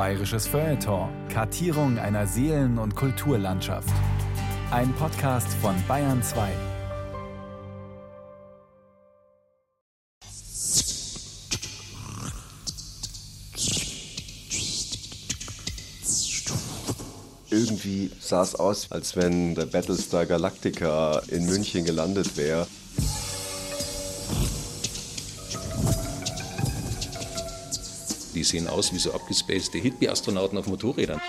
Bayerisches Feuilleton. Kartierung einer Seelen- und Kulturlandschaft. Ein Podcast von Bayern 2. Irgendwie sah es aus, als wenn der Battlestar Galactica in München gelandet wäre. Die sehen aus wie so abgespacede Hippie-Astronauten auf Motorrädern.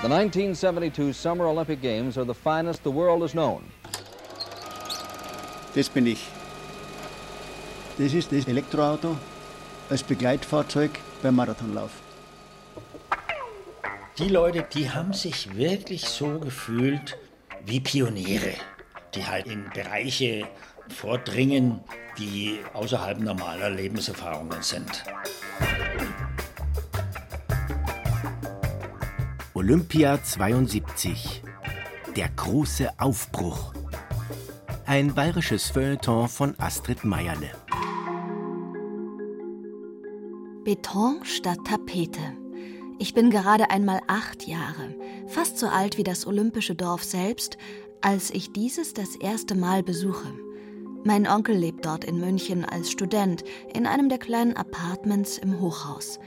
The 1972 Summer Olympic Games are the finest the world has known. Das bin ich. Das ist das Elektroauto als Begleitfahrzeug beim Marathonlauf. Die Leute, die haben sich wirklich so gefühlt wie Pioniere, die halt in Bereiche vordringen, die außerhalb normaler Lebenserfahrungen sind. Olympia 72. Der große Aufbruch. Ein bayerisches Feuilleton von Astrid Meierle. Beton statt Tapete. Ich bin gerade einmal acht Jahre, fast so alt wie das olympische Dorf selbst, als ich dieses das erste Mal besuche. Mein Onkel lebt dort in München als Student in einem der kleinen Apartments im Hochhaus.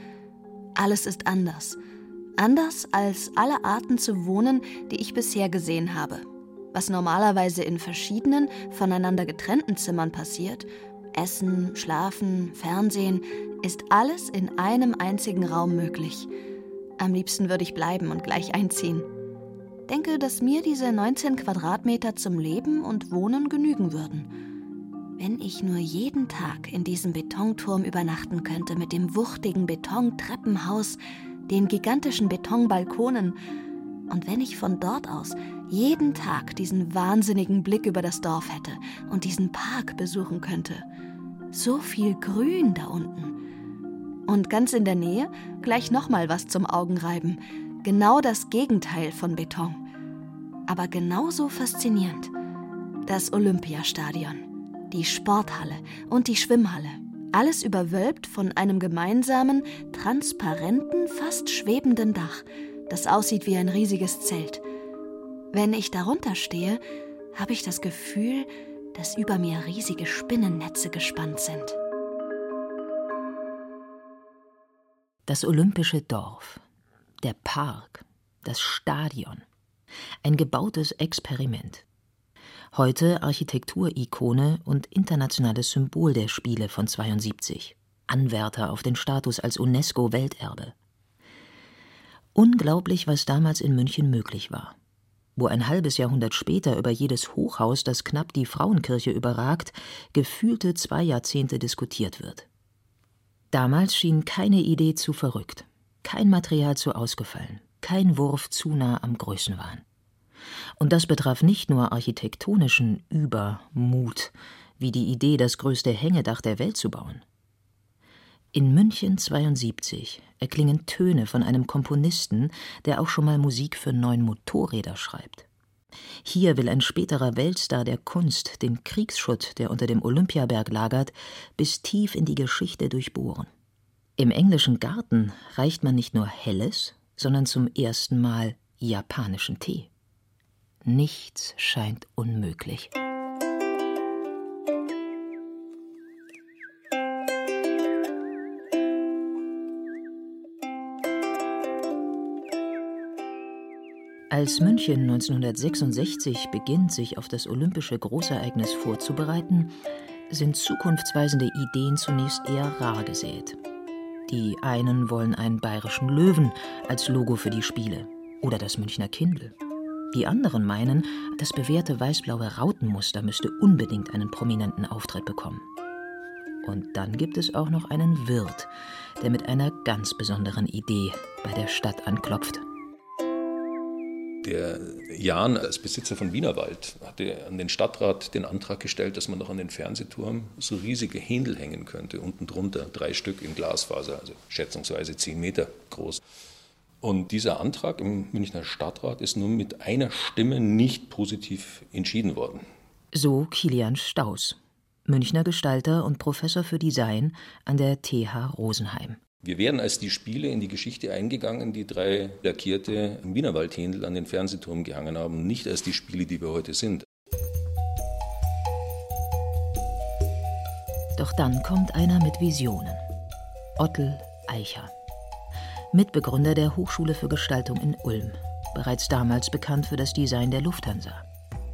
Alles ist anders. Anders als alle Arten zu wohnen, die ich bisher gesehen habe. Was normalerweise in verschiedenen, voneinander getrennten Zimmern passiert, Essen, Schlafen, Fernsehen, ist alles in einem einzigen Raum möglich. Am liebsten würde ich bleiben und gleich einziehen. Denke, dass mir diese 19 Quadratmeter zum Leben und Wohnen genügen würden. Wenn ich nur jeden Tag in diesem Betonturm übernachten könnte mit dem wuchtigen Betontreppenhaus, den gigantischen Betonbalkonen und wenn ich von dort aus jeden Tag diesen wahnsinnigen Blick über das Dorf hätte und diesen Park besuchen könnte. So viel Grün da unten. Und ganz in der Nähe gleich nochmal was zum Augenreiben. Genau das Gegenteil von Beton. Aber genauso faszinierend. Das Olympiastadion, die Sporthalle und die Schwimmhalle. Alles überwölbt von einem gemeinsamen, transparenten, fast schwebenden Dach, das aussieht wie ein riesiges Zelt. Wenn ich darunter stehe, habe ich das Gefühl, dass über mir riesige Spinnennetze gespannt sind. Das olympische Dorf, der Park, das Stadion. Ein gebautes Experiment. Heute Architekturikone und internationales Symbol der Spiele von 72. Anwärter auf den Status als UNESCO-Welterbe. Unglaublich, was damals in München möglich war. Wo ein halbes Jahrhundert später über jedes Hochhaus, das knapp die Frauenkirche überragt, gefühlte zwei Jahrzehnte diskutiert wird. Damals schien keine Idee zu verrückt, kein Material zu ausgefallen, kein Wurf zu nah am Größenwahn. Und das betraf nicht nur architektonischen Übermut, wie die Idee, das größte Hängedach der Welt zu bauen. In München 72 erklingen Töne von einem Komponisten, der auch schon mal Musik für neun Motorräder schreibt. Hier will ein späterer Weltstar der Kunst den Kriegsschutt, der unter dem Olympiaberg lagert, bis tief in die Geschichte durchbohren. Im englischen Garten reicht man nicht nur helles, sondern zum ersten Mal japanischen Tee. Nichts scheint unmöglich. Als München 1966 beginnt, sich auf das olympische Großereignis vorzubereiten, sind zukunftsweisende Ideen zunächst eher rar gesät. Die einen wollen einen bayerischen Löwen als Logo für die Spiele oder das Münchner Kindl. Die anderen meinen, das bewährte weiß-blaue Rautenmuster müsste unbedingt einen prominenten Auftritt bekommen. Und dann gibt es auch noch einen Wirt, der mit einer ganz besonderen Idee bei der Stadt anklopft. Der Jan als Besitzer von Wienerwald hatte an den Stadtrat den Antrag gestellt, dass man noch an den Fernsehturm so riesige Händel hängen könnte, unten drunter, drei Stück in Glasfaser, also schätzungsweise zehn Meter groß. Und dieser Antrag im Münchner Stadtrat ist nun mit einer Stimme nicht positiv entschieden worden. So Kilian Staus, Münchner Gestalter und Professor für Design an der TH Rosenheim. Wir wären als die Spiele in die Geschichte eingegangen, die drei lackierte Wienerwaldhändel an den Fernsehturm gehangen haben, nicht als die Spiele, die wir heute sind. Doch dann kommt einer mit Visionen. Ottel Eicher. Mitbegründer der Hochschule für Gestaltung in Ulm, bereits damals bekannt für das Design der Lufthansa.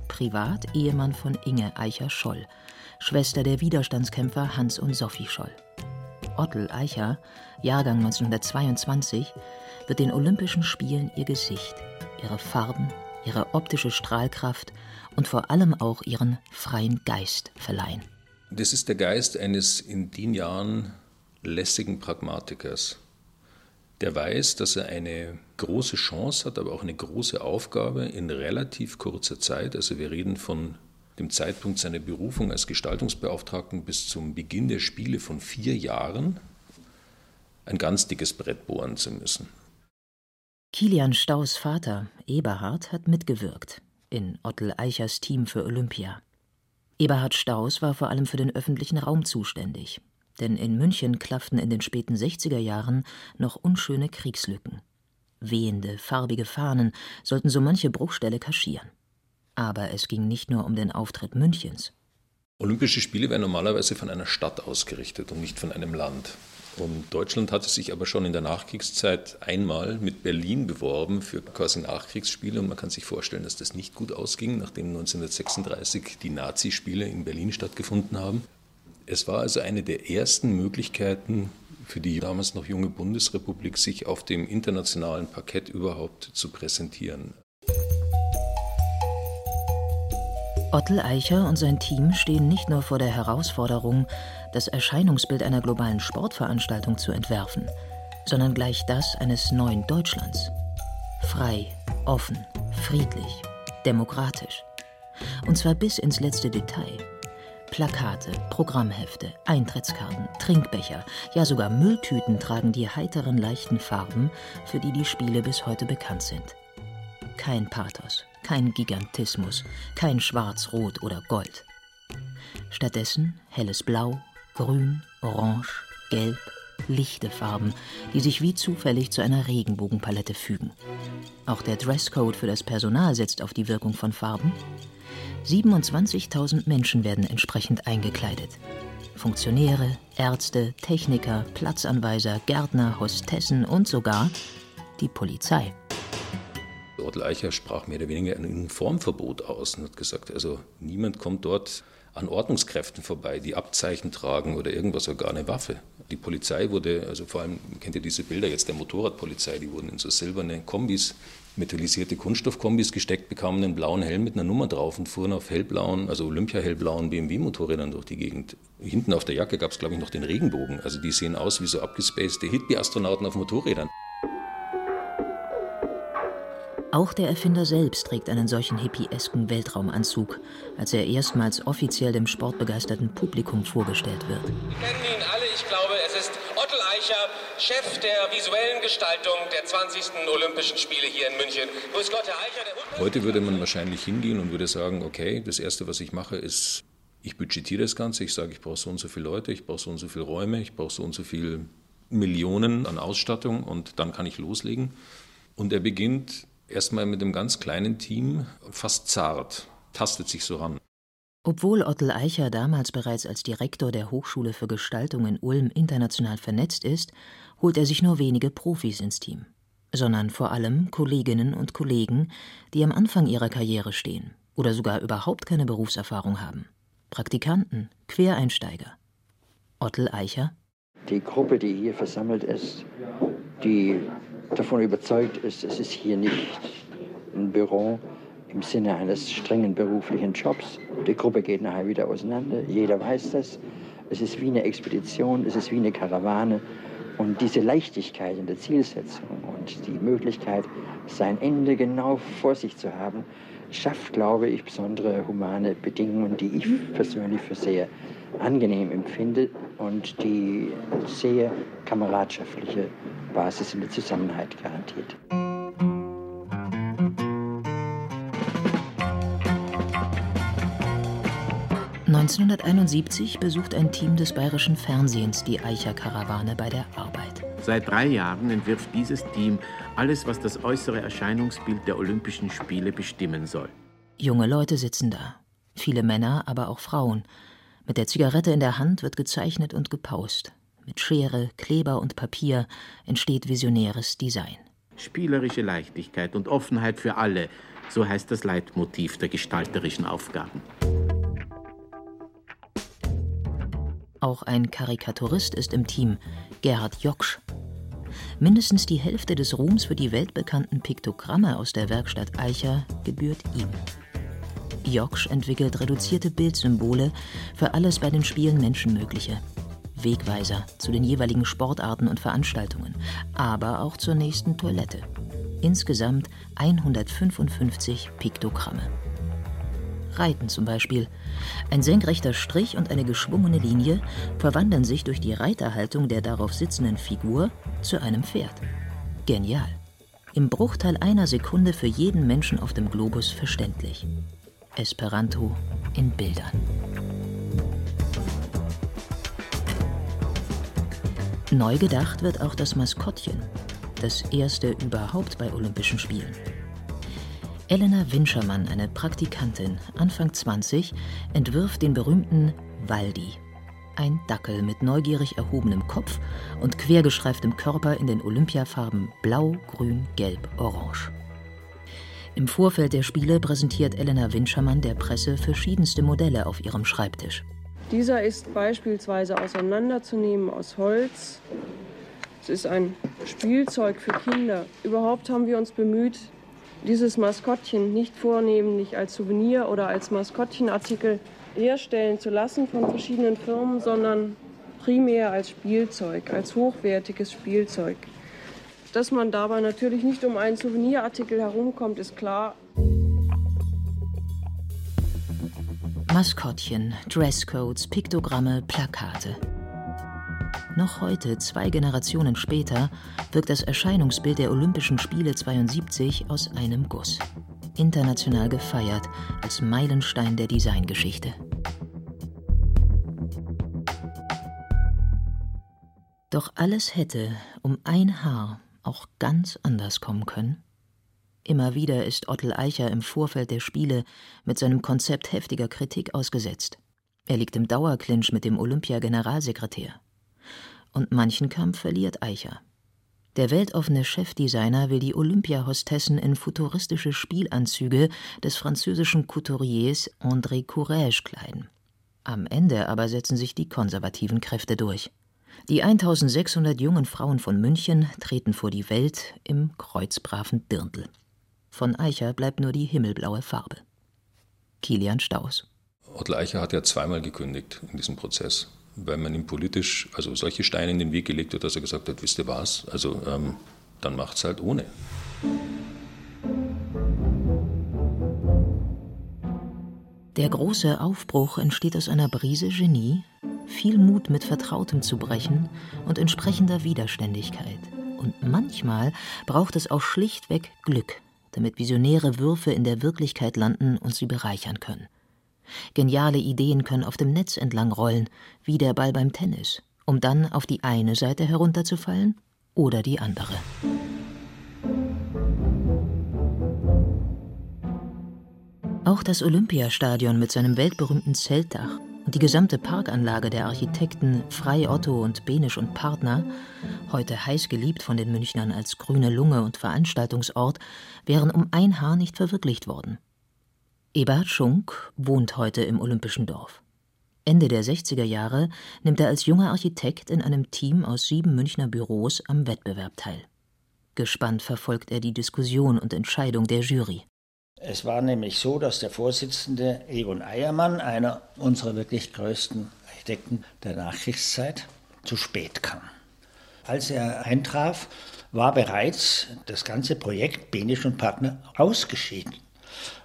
Privat Ehemann von Inge Eicher-Scholl, Schwester der Widerstandskämpfer Hans und Sophie Scholl. Ottel Eicher, Jahrgang 1922, wird den Olympischen Spielen ihr Gesicht, ihre Farben, ihre optische Strahlkraft und vor allem auch ihren freien Geist verleihen. Das ist der Geist eines in den Jahren lässigen Pragmatikers, der weiß, dass er eine große Chance hat, aber auch eine große Aufgabe in relativ kurzer Zeit. Also wir reden von dem Zeitpunkt seiner Berufung als Gestaltungsbeauftragten bis zum Beginn der Spiele von vier Jahren ein ganz dickes Brett bohren zu müssen. Kilian Staus Vater, Eberhard, hat mitgewirkt in Ottel Eichers Team für Olympia. Eberhard Staus war vor allem für den öffentlichen Raum zuständig, denn in München klafften in den späten 60er Jahren noch unschöne Kriegslücken. Wehende, farbige Fahnen sollten so manche Bruchstelle kaschieren. Aber es ging nicht nur um den Auftritt Münchens. Olympische Spiele werden normalerweise von einer Stadt ausgerichtet und nicht von einem Land. Und Deutschland hatte sich aber schon in der Nachkriegszeit einmal mit Berlin beworben für quasi Nachkriegsspiele. Und man kann sich vorstellen, dass das nicht gut ausging, nachdem 1936 die Nazispiele in Berlin stattgefunden haben. Es war also eine der ersten Möglichkeiten für die damals noch junge Bundesrepublik, sich auf dem internationalen Parkett überhaupt zu präsentieren. Ottel Eicher und sein Team stehen nicht nur vor der Herausforderung, das Erscheinungsbild einer globalen Sportveranstaltung zu entwerfen, sondern gleich das eines neuen Deutschlands. Frei, offen, friedlich, demokratisch. Und zwar bis ins letzte Detail. Plakate, Programmhefte, Eintrittskarten, Trinkbecher, ja sogar Mülltüten tragen die heiteren, leichten Farben, für die die Spiele bis heute bekannt sind. Kein Pathos, kein Gigantismus, kein Schwarz, Rot oder Gold. Stattdessen helles Blau, Grün, Orange, Gelb, lichte Farben, die sich wie zufällig zu einer Regenbogenpalette fügen. Auch der Dresscode für das Personal setzt auf die Wirkung von Farben. 27.000 Menschen werden entsprechend eingekleidet. Funktionäre, Ärzte, Techniker, Platzanweiser, Gärtner, Hostessen und sogar die Polizei. Ortel Eicher sprach mehr oder weniger ein Uniformverbot aus und hat gesagt, also niemand kommt dort an Ordnungskräften vorbei, die Abzeichen tragen oder irgendwas, sogar eine Waffe. Die Polizei wurde, also vor allem, kennt ihr diese Bilder jetzt der Motorradpolizei, die wurden in so silberne Kombis, metallisierte Kunststoffkombis gesteckt, bekamen einen blauen Helm mit einer Nummer drauf und fuhren auf hellblauen, also Olympia-hellblauen BMW-Motorrädern durch die Gegend. Hinten auf der Jacke gab es, glaube ich, noch den Regenbogen. Also die sehen aus wie so abgespacede Hitby-Astronauten auf Motorrädern. Auch der Erfinder selbst trägt einen solchen hippiesken Weltraumanzug, als er erstmals offiziell dem sportbegeisterten Publikum vorgestellt wird. Wir kennen ihn alle, ich glaube, es ist Ottel Eicher, Chef der visuellen Gestaltung der 20. Olympischen Spiele hier in München. Grüß Gott, Herr Eicher. Heute würde man wahrscheinlich hingehen und würde sagen, okay, das Erste, was ich mache, ist, ich budgetiere das Ganze, ich sage, ich brauche so und so viele Leute, ich brauche so und so viele Räume, ich brauche so und so viele Millionen an Ausstattung und dann kann ich loslegen. Und er beginnt erstmal mit einem ganz kleinen Team, fast zart, tastet sich so ran. Obwohl Ottel Eicher damals bereits als Direktor der Hochschule für Gestaltung in Ulm international vernetzt ist, holt er sich nur wenige Profis ins Team, sondern vor allem Kolleginnen und Kollegen, die am Anfang ihrer Karriere stehen oder sogar überhaupt keine Berufserfahrung haben. Praktikanten, Quereinsteiger. Ottel Eicher. Die Gruppe, die hier versammelt ist, die davon überzeugt ist, es ist hier nicht ein Büro im Sinne eines strengen beruflichen Jobs. Die Gruppe geht nachher wieder auseinander, jeder weiß das. Es ist wie eine Expedition, es ist wie eine Karawane. Und diese Leichtigkeit in der Zielsetzung und die Möglichkeit, sein Ende genau vor sich zu haben, schafft, glaube ich, besondere humane Bedingungen, die ich persönlich für sehr angenehm empfinde und die sehr kameradschaftliche Basis in der Zusammenhalt garantiert. 1971 besucht ein Team des bayerischen Fernsehens die Eicher-Karawane bei der Arbeit. Seit drei Jahren entwirft dieses Team alles, was das äußere Erscheinungsbild der Olympischen Spiele bestimmen soll. Junge Leute sitzen da. Viele Männer, aber auch Frauen. Mit der Zigarette in der Hand wird gezeichnet und gepaust. Mit Schere, Kleber und Papier entsteht visionäres Design. Spielerische Leichtigkeit und Offenheit für alle, so heißt das Leitmotiv der gestalterischen Aufgaben. Auch ein Karikaturist ist im Team, Gerhard Joksch. Mindestens die Hälfte des Ruhms für die weltbekannten Piktogramme aus der Werkstatt Eicher gebührt ihm. Joksch entwickelt reduzierte Bildsymbole für alles bei den Spielen Menschenmögliche. Wegweiser zu den jeweiligen Sportarten und Veranstaltungen, aber auch zur nächsten Toilette. Insgesamt 155 Piktogramme. Reiten zum Beispiel. Ein senkrechter Strich und eine geschwungene Linie verwandeln sich durch die Reiterhaltung der darauf sitzenden Figur zu einem Pferd. Genial. Im Bruchteil einer Sekunde für jeden Menschen auf dem Globus verständlich. Esperanto in Bildern. Neu gedacht wird auch das Maskottchen, das erste überhaupt bei Olympischen Spielen. Elena Winschermann, eine Praktikantin, Anfang 20, entwirft den berühmten Waldi. Ein Dackel mit neugierig erhobenem Kopf und quergestreiftem Körper in den Olympiafarben Blau, Grün, Gelb, Orange. Im Vorfeld der Spiele präsentiert Elena Winschermann der Presse verschiedenste Modelle auf ihrem Schreibtisch. Dieser ist beispielsweise auseinanderzunehmen aus Holz. Es ist ein Spielzeug für Kinder. Überhaupt haben wir uns bemüht, dieses Maskottchen nicht vornehmlich als Souvenir oder als Maskottchenartikel herstellen zu lassen von verschiedenen Firmen, sondern primär als Spielzeug, als hochwertiges Spielzeug. Dass man dabei natürlich nicht um einen Souvenirartikel herumkommt, ist klar. Maskottchen, Dresscodes, Piktogramme, Plakate. Noch heute, zwei Generationen später, wirkt das Erscheinungsbild der Olympischen Spiele 72 aus einem Guss. International gefeiert als Meilenstein der Designgeschichte. Doch alles hätte um ein Haar auch ganz anders kommen können. Immer wieder ist Ottel Eicher im Vorfeld der Spiele mit seinem Konzept heftiger Kritik ausgesetzt. Er liegt im Dauerclinch mit dem Olympia-Generalsekretär und manchen Kampf verliert Eicher. Der weltoffene Chefdesigner will die Olympiahostessen in futuristische Spielanzüge des französischen Couturiers André Courrèges kleiden. Am Ende aber setzen sich die konservativen Kräfte durch. Die 1600 jungen Frauen von München treten vor die Welt im kreuzbraven Dirndl. Von Eicher bleibt nur die himmelblaue Farbe. Kilian Staus. Ottl Eicher hat ja zweimal gekündigt in diesem Prozess weil man ihm politisch also solche Steine in den Weg gelegt hat, dass er gesagt hat, wisst ihr was, also ähm, dann es halt ohne. Der große Aufbruch entsteht aus einer Brise Genie, viel Mut mit Vertrautem zu brechen und entsprechender Widerständigkeit. Und manchmal braucht es auch schlichtweg Glück, damit visionäre Würfe in der Wirklichkeit landen und sie bereichern können. Geniale Ideen können auf dem Netz entlang rollen, wie der Ball beim Tennis, um dann auf die eine Seite herunterzufallen oder die andere. Auch das Olympiastadion mit seinem weltberühmten Zeltdach und die gesamte Parkanlage der Architekten Frei Otto und Benisch und Partner, heute heiß geliebt von den Münchnern als grüne Lunge und Veranstaltungsort, wären um ein Haar nicht verwirklicht worden. Eberhard Schunk wohnt heute im Olympischen Dorf. Ende der 60er Jahre nimmt er als junger Architekt in einem Team aus sieben Münchner Büros am Wettbewerb teil. Gespannt verfolgt er die Diskussion und Entscheidung der Jury. Es war nämlich so, dass der Vorsitzende Egon Eiermann, einer unserer wirklich größten Architekten der Nachkriegszeit, zu spät kam. Als er eintraf, war bereits das ganze Projekt Benisch und Partner ausgeschieden.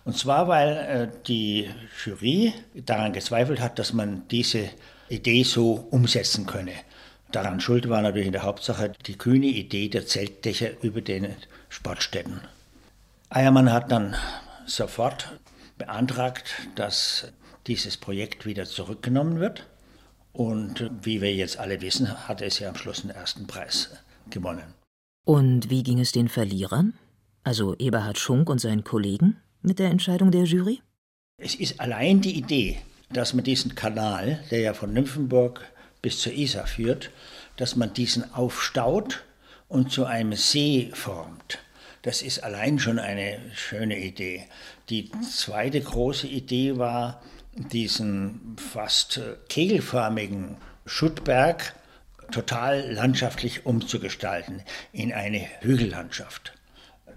Und zwar, weil äh, die Jury daran gezweifelt hat, dass man diese Idee so umsetzen könne. Daran schuld war natürlich in der Hauptsache die kühne Idee der Zeltdächer über den Sportstätten. Eiermann hat dann sofort beantragt, dass dieses Projekt wieder zurückgenommen wird. Und wie wir jetzt alle wissen, hat es ja am Schluss den ersten Preis gewonnen. Und wie ging es den Verlierern, also Eberhard Schunk und seinen Kollegen, mit der Entscheidung der Jury? Es ist allein die Idee, dass man diesen Kanal, der ja von Nymphenburg bis zur Isar führt, dass man diesen aufstaut und zu einem See formt. Das ist allein schon eine schöne Idee. Die zweite große Idee war, diesen fast kegelförmigen Schuttberg total landschaftlich umzugestalten in eine Hügellandschaft.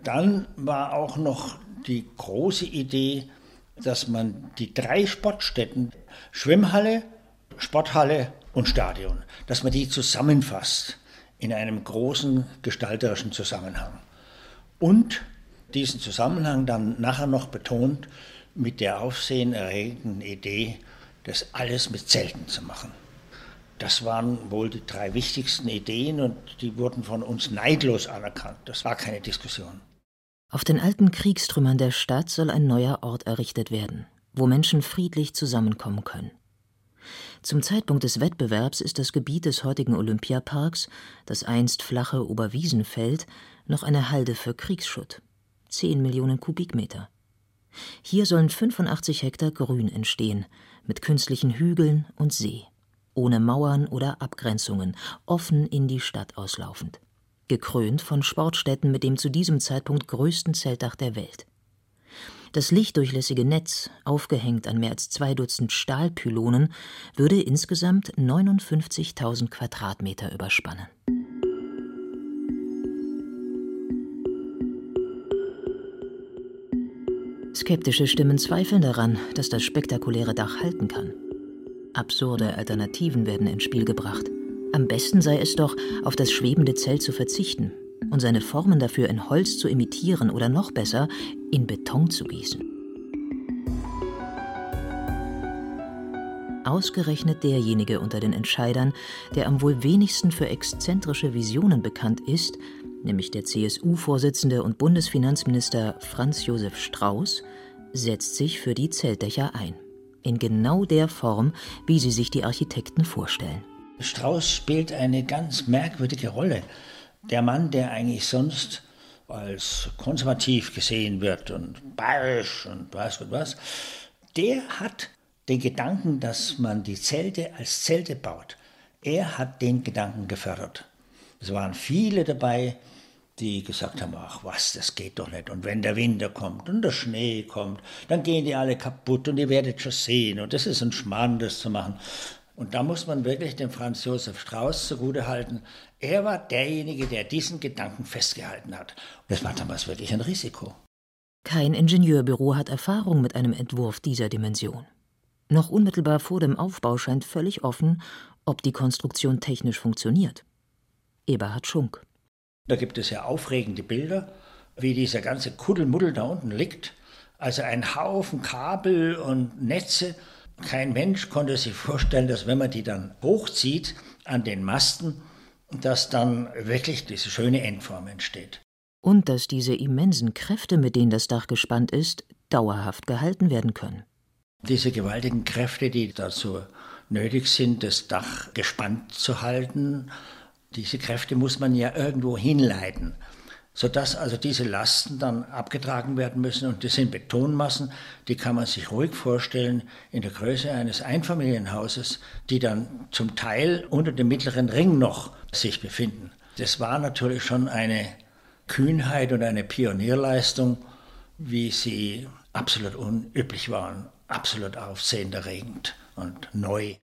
Dann war auch noch die große Idee, dass man die drei Sportstätten, Schwimmhalle, Sporthalle und Stadion, dass man die zusammenfasst in einem großen gestalterischen Zusammenhang. Und diesen Zusammenhang dann nachher noch betont mit der aufsehenerregenden Idee, das alles mit Zelten zu machen. Das waren wohl die drei wichtigsten Ideen und die wurden von uns neidlos anerkannt. Das war keine Diskussion. Auf den alten Kriegstrümmern der Stadt soll ein neuer Ort errichtet werden, wo Menschen friedlich zusammenkommen können. Zum Zeitpunkt des Wettbewerbs ist das Gebiet des heutigen Olympiaparks, das einst flache Oberwiesenfeld, noch eine Halde für Kriegsschutt. Zehn Millionen Kubikmeter. Hier sollen 85 Hektar Grün entstehen, mit künstlichen Hügeln und See, ohne Mauern oder Abgrenzungen, offen in die Stadt auslaufend gekrönt von Sportstätten mit dem zu diesem Zeitpunkt größten Zeltdach der Welt. Das lichtdurchlässige Netz, aufgehängt an mehr als zwei Dutzend Stahlpylonen, würde insgesamt 59.000 Quadratmeter überspannen. Skeptische Stimmen zweifeln daran, dass das spektakuläre Dach halten kann. Absurde Alternativen werden ins Spiel gebracht. Am besten sei es doch, auf das schwebende Zelt zu verzichten und seine Formen dafür in Holz zu imitieren oder noch besser in Beton zu gießen. Ausgerechnet derjenige unter den Entscheidern, der am wohl wenigsten für exzentrische Visionen bekannt ist, nämlich der CSU-Vorsitzende und Bundesfinanzminister Franz Josef Strauß, setzt sich für die Zeltdächer ein. In genau der Form, wie sie sich die Architekten vorstellen. Strauß spielt eine ganz merkwürdige Rolle. Der Mann, der eigentlich sonst als konservativ gesehen wird und bayerisch und weiß Gott was, der hat den Gedanken, dass man die Zelte als Zelte baut. Er hat den Gedanken gefördert. Es waren viele dabei, die gesagt haben, ach was, das geht doch nicht. Und wenn der Winter kommt und der Schnee kommt, dann gehen die alle kaputt und ihr werdet schon sehen. Und das ist ein Schmarrn, das zu machen. Und da muss man wirklich dem Franz Josef Strauß zugutehalten. Er war derjenige, der diesen Gedanken festgehalten hat. Das war damals wirklich ein Risiko. Kein Ingenieurbüro hat Erfahrung mit einem Entwurf dieser Dimension. Noch unmittelbar vor dem Aufbau scheint völlig offen, ob die Konstruktion technisch funktioniert. Eberhard Schunk. Da gibt es ja aufregende Bilder, wie dieser ganze Kuddelmuddel da unten liegt. Also ein Haufen Kabel und Netze kein Mensch konnte sich vorstellen, dass wenn man die dann hochzieht an den Masten, dass dann wirklich diese schöne Endform entsteht. Und dass diese immensen Kräfte, mit denen das Dach gespannt ist, dauerhaft gehalten werden können. Diese gewaltigen Kräfte, die dazu nötig sind, das Dach gespannt zu halten, diese Kräfte muss man ja irgendwo hinleiten sodass also diese Lasten dann abgetragen werden müssen. Und das sind Betonmassen, die kann man sich ruhig vorstellen in der Größe eines Einfamilienhauses, die dann zum Teil unter dem mittleren Ring noch sich befinden. Das war natürlich schon eine Kühnheit und eine Pionierleistung, wie sie absolut unüblich waren, absolut aufsehenerregend und neu.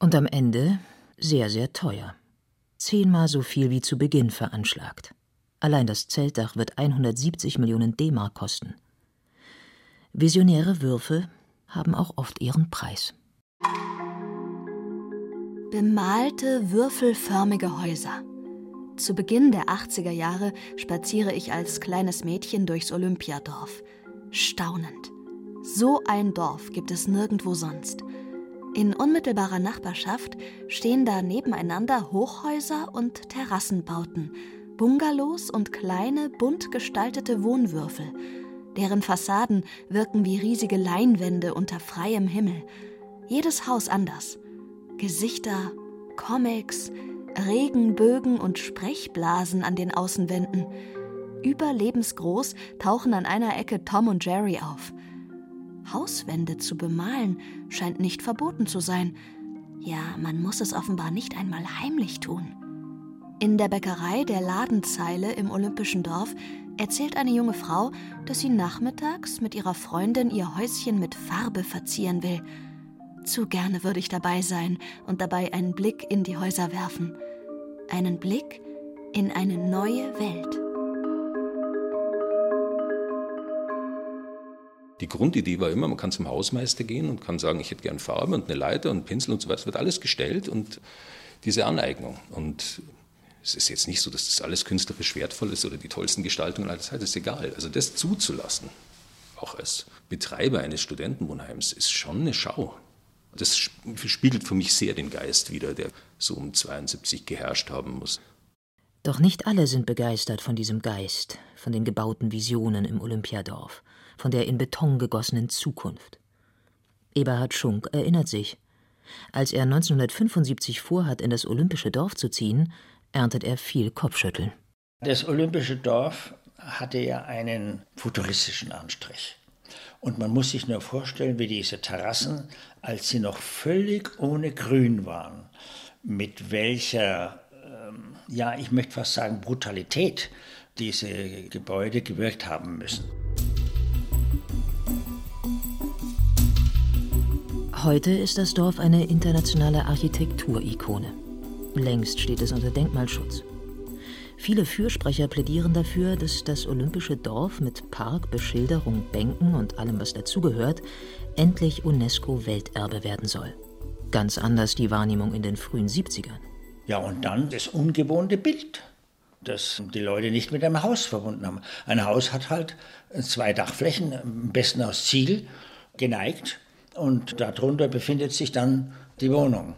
Und am Ende sehr, sehr teuer. Zehnmal so viel wie zu Beginn veranschlagt. Allein das Zeltdach wird 170 Millionen D-Mark kosten. Visionäre Würfe haben auch oft ihren Preis. Bemalte, würfelförmige Häuser. Zu Beginn der 80er Jahre spaziere ich als kleines Mädchen durchs Olympiadorf. Staunend. So ein Dorf gibt es nirgendwo sonst. In unmittelbarer Nachbarschaft stehen da nebeneinander Hochhäuser und Terrassenbauten, Bungalows und kleine, bunt gestaltete Wohnwürfel. Deren Fassaden wirken wie riesige Leinwände unter freiem Himmel. Jedes Haus anders. Gesichter, Comics, Regenbögen und Sprechblasen an den Außenwänden. Überlebensgroß tauchen an einer Ecke Tom und Jerry auf. Hauswände zu bemalen scheint nicht verboten zu sein. Ja, man muss es offenbar nicht einmal heimlich tun. In der Bäckerei der Ladenzeile im Olympischen Dorf erzählt eine junge Frau, dass sie nachmittags mit ihrer Freundin ihr Häuschen mit Farbe verzieren will. Zu gerne würde ich dabei sein und dabei einen Blick in die Häuser werfen. Einen Blick in eine neue Welt. Die Grundidee war immer, man kann zum Hausmeister gehen und kann sagen, ich hätte gern Farbe und eine Leiter und Pinsel und so weiter. Es wird alles gestellt und diese Aneignung. Und es ist jetzt nicht so, dass das alles künstlerisch wertvoll ist oder die tollsten Gestaltungen aller Zeit, ist egal. Also das zuzulassen, auch als Betreiber eines Studentenwohnheims, ist schon eine Schau. Das spiegelt für mich sehr den Geist wider, der so um 72 geherrscht haben muss. Doch nicht alle sind begeistert von diesem Geist, von den gebauten Visionen im Olympiadorf von der in Beton gegossenen Zukunft. Eberhard Schunk erinnert sich. Als er 1975 vorhat, in das olympische Dorf zu ziehen, erntet er viel Kopfschütteln. Das olympische Dorf hatte ja einen futuristischen Anstrich. Und man muss sich nur vorstellen, wie diese Terrassen, als sie noch völlig ohne Grün waren, mit welcher, ähm, ja, ich möchte fast sagen, Brutalität diese Gebäude gewirkt haben müssen. Heute ist das Dorf eine internationale Architekturikone. Längst steht es unter Denkmalschutz. Viele Fürsprecher plädieren dafür, dass das olympische Dorf mit Park, Beschilderung, Bänken und allem, was dazugehört, endlich UNESCO-Welterbe werden soll. Ganz anders die Wahrnehmung in den frühen 70ern. Ja, und dann das ungewohnte Bild, das die Leute nicht mit einem Haus verbunden haben. Ein Haus hat halt zwei Dachflächen, am besten aus Ziegel, geneigt und darunter befindet sich dann die Wohnung.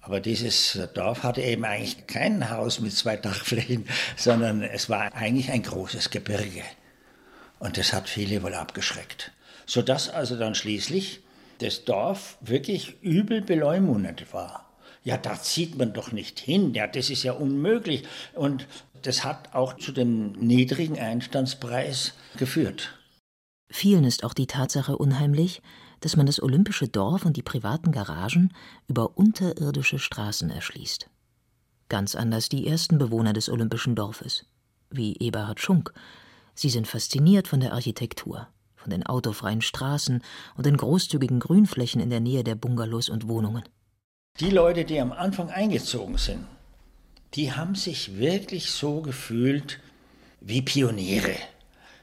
Aber dieses Dorf hatte eben eigentlich kein Haus mit zwei Dachflächen, sondern es war eigentlich ein großes Gebirge. Und das hat viele wohl abgeschreckt. Sodass also dann schließlich das Dorf wirklich übel beleumundet war. Ja, da zieht man doch nicht hin, ja, das ist ja unmöglich. Und das hat auch zu dem niedrigen Einstandspreis geführt. Vielen ist auch die Tatsache unheimlich, dass man das olympische Dorf und die privaten Garagen über unterirdische Straßen erschließt. Ganz anders die ersten Bewohner des olympischen Dorfes, wie Eberhard Schunk. Sie sind fasziniert von der Architektur, von den autofreien Straßen und den großzügigen Grünflächen in der Nähe der Bungalows und Wohnungen. Die Leute, die am Anfang eingezogen sind, die haben sich wirklich so gefühlt wie Pioniere,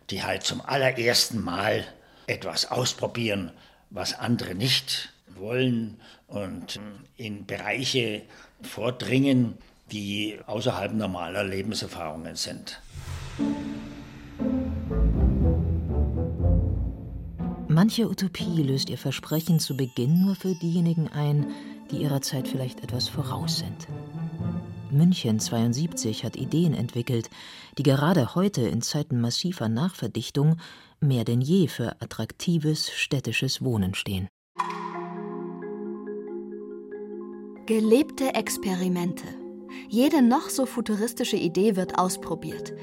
die halt zum allerersten Mal etwas ausprobieren, was andere nicht wollen und in Bereiche vordringen, die außerhalb normaler Lebenserfahrungen sind. Manche Utopie löst ihr Versprechen zu Beginn nur für diejenigen ein, die ihrer Zeit vielleicht etwas voraus sind. München 72 hat Ideen entwickelt, die gerade heute in Zeiten massiver Nachverdichtung mehr denn je für attraktives städtisches Wohnen stehen. Gelebte Experimente. Jede noch so futuristische Idee wird ausprobiert.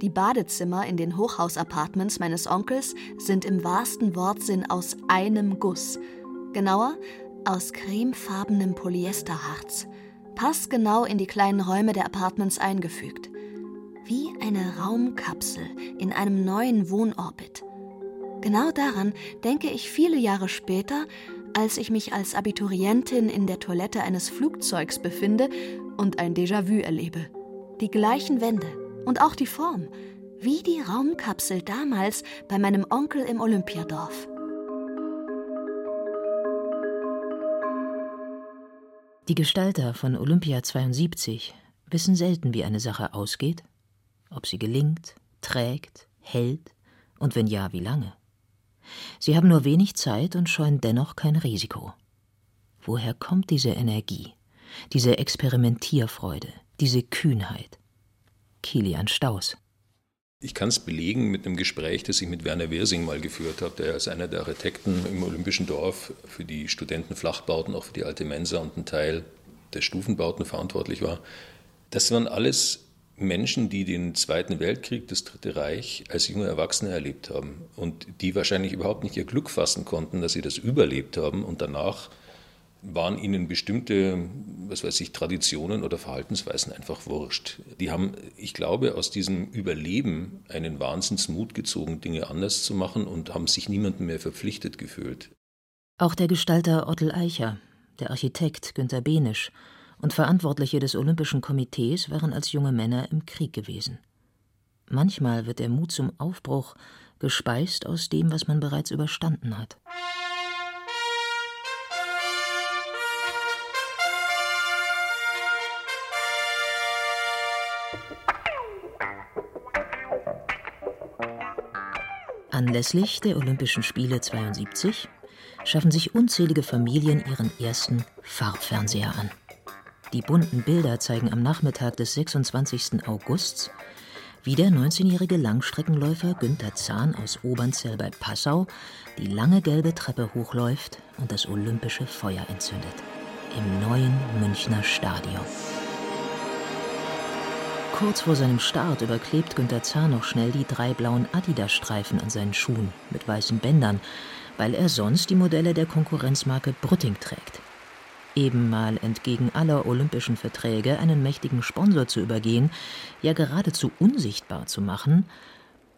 Die Badezimmer in den Hochhausapartments meines Onkels sind im wahrsten Wortsinn aus einem Guss. Genauer, aus cremefarbenem Polyesterharz. Passgenau in die kleinen Räume der Apartments eingefügt wie eine Raumkapsel in einem neuen Wohnorbit. Genau daran denke ich viele Jahre später, als ich mich als Abiturientin in der Toilette eines Flugzeugs befinde und ein Déjà-vu erlebe. Die gleichen Wände und auch die Form, wie die Raumkapsel damals bei meinem Onkel im Olympiadorf. Die Gestalter von Olympia 72 wissen selten, wie eine Sache ausgeht ob sie gelingt, trägt, hält und wenn ja, wie lange. Sie haben nur wenig Zeit und scheuen dennoch kein Risiko. Woher kommt diese Energie, diese Experimentierfreude, diese Kühnheit? Kilian Staus Ich kann es belegen mit einem Gespräch, das ich mit Werner Wirsing mal geführt habe, der als einer der Architekten im Olympischen Dorf für die Studentenflachbauten, auch für die alte Mensa und einen Teil der Stufenbauten verantwortlich war. Das waren alles Menschen, die den Zweiten Weltkrieg, das Dritte Reich als junge Erwachsene erlebt haben und die wahrscheinlich überhaupt nicht ihr Glück fassen konnten, dass sie das überlebt haben und danach waren ihnen bestimmte, was weiß ich, Traditionen oder Verhaltensweisen einfach wurscht. Die haben, ich glaube, aus diesem Überleben einen Wahnsinnsmut gezogen, Dinge anders zu machen und haben sich niemandem mehr verpflichtet gefühlt. Auch der Gestalter Ottel Eicher, der Architekt Günter Benisch und Verantwortliche des Olympischen Komitees waren als junge Männer im Krieg gewesen. Manchmal wird der Mut zum Aufbruch gespeist aus dem, was man bereits überstanden hat. Anlässlich der Olympischen Spiele 72 schaffen sich unzählige Familien ihren ersten Farbfernseher an. Die bunten Bilder zeigen am Nachmittag des 26. Augusts, wie der 19-jährige Langstreckenläufer Günther Zahn aus Obernzell bei Passau die lange gelbe Treppe hochläuft und das olympische Feuer entzündet. Im neuen Münchner Stadion. Kurz vor seinem Start überklebt Günther Zahn noch schnell die drei blauen Adidas-Streifen an seinen Schuhen mit weißen Bändern, weil er sonst die Modelle der Konkurrenzmarke Brütting trägt. Eben mal entgegen aller olympischen Verträge einen mächtigen Sponsor zu übergehen, ja geradezu unsichtbar zu machen,